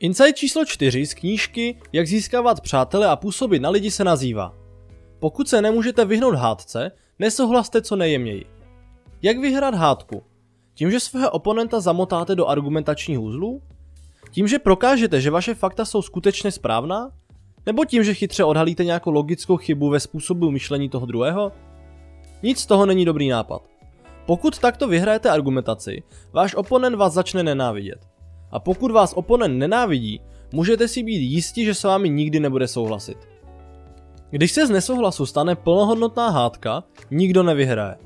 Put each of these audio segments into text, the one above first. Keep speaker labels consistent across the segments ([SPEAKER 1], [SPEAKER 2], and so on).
[SPEAKER 1] Insight číslo 4 z knížky Jak získávat přátele a působit na lidi se nazývá. Pokud se nemůžete vyhnout hádce, nesouhlaste co nejjemněji. Jak vyhrát hádku? Tím, že svého oponenta zamotáte do argumentačních uzlů? Tím, že prokážete, že vaše fakta jsou skutečně správná? Nebo tím, že chytře odhalíte nějakou logickou chybu ve způsobu myšlení toho druhého? Nic z toho není dobrý nápad. Pokud takto vyhrajete argumentaci, váš oponent vás začne nenávidět. A pokud vás oponent nenávidí, můžete si být jistí, že s vámi nikdy nebude souhlasit. Když se z nesouhlasu stane plnohodnotná hádka, nikdo nevyhraje.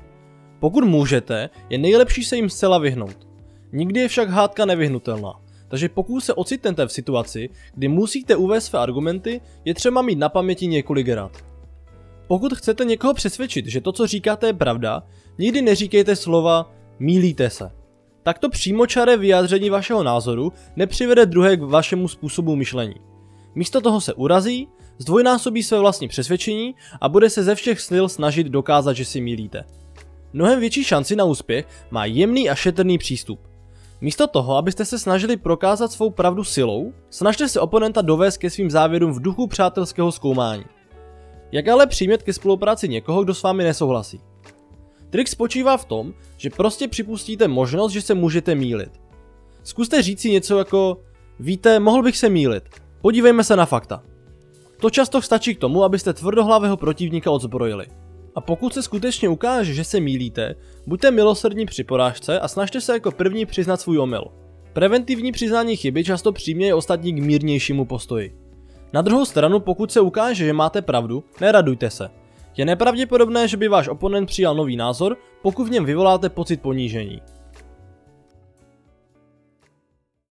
[SPEAKER 1] Pokud můžete, je nejlepší se jim zcela vyhnout. Nikdy je však hádka nevyhnutelná, takže pokud se ocitnete v situaci, kdy musíte uvést své argumenty, je třeba mít na paměti několik rad. Pokud chcete někoho přesvědčit, že to, co říkáte, je pravda, nikdy neříkejte slova mílíte se. Takto přímočaré vyjádření vašeho názoru nepřivede druhé k vašemu způsobu myšlení. Místo toho se urazí, zdvojnásobí své vlastní přesvědčení a bude se ze všech sil snažit dokázat, že si mílíte. Mnohem větší šanci na úspěch má jemný a šetrný přístup. Místo toho, abyste se snažili prokázat svou pravdu silou, snažte se oponenta dovést ke svým závěrům v duchu přátelského zkoumání. Jak ale přijmět ke spolupráci někoho, kdo s vámi nesouhlasí? Trik spočívá v tom, že prostě připustíte možnost, že se můžete mílit. Zkuste říct si něco jako, víte, mohl bych se mílit, podívejme se na fakta. To často stačí k tomu, abyste tvrdohlavého protivníka odzbrojili. A pokud se skutečně ukáže, že se mílíte, buďte milosrdní při porážce a snažte se jako první přiznat svůj omyl. Preventivní přiznání chyby často přiměje ostatní k mírnějšímu postoji. Na druhou stranu, pokud se ukáže, že máte pravdu, neradujte se. Je nepravděpodobné, že by váš oponent přijal nový názor, pokud v něm vyvoláte pocit ponížení.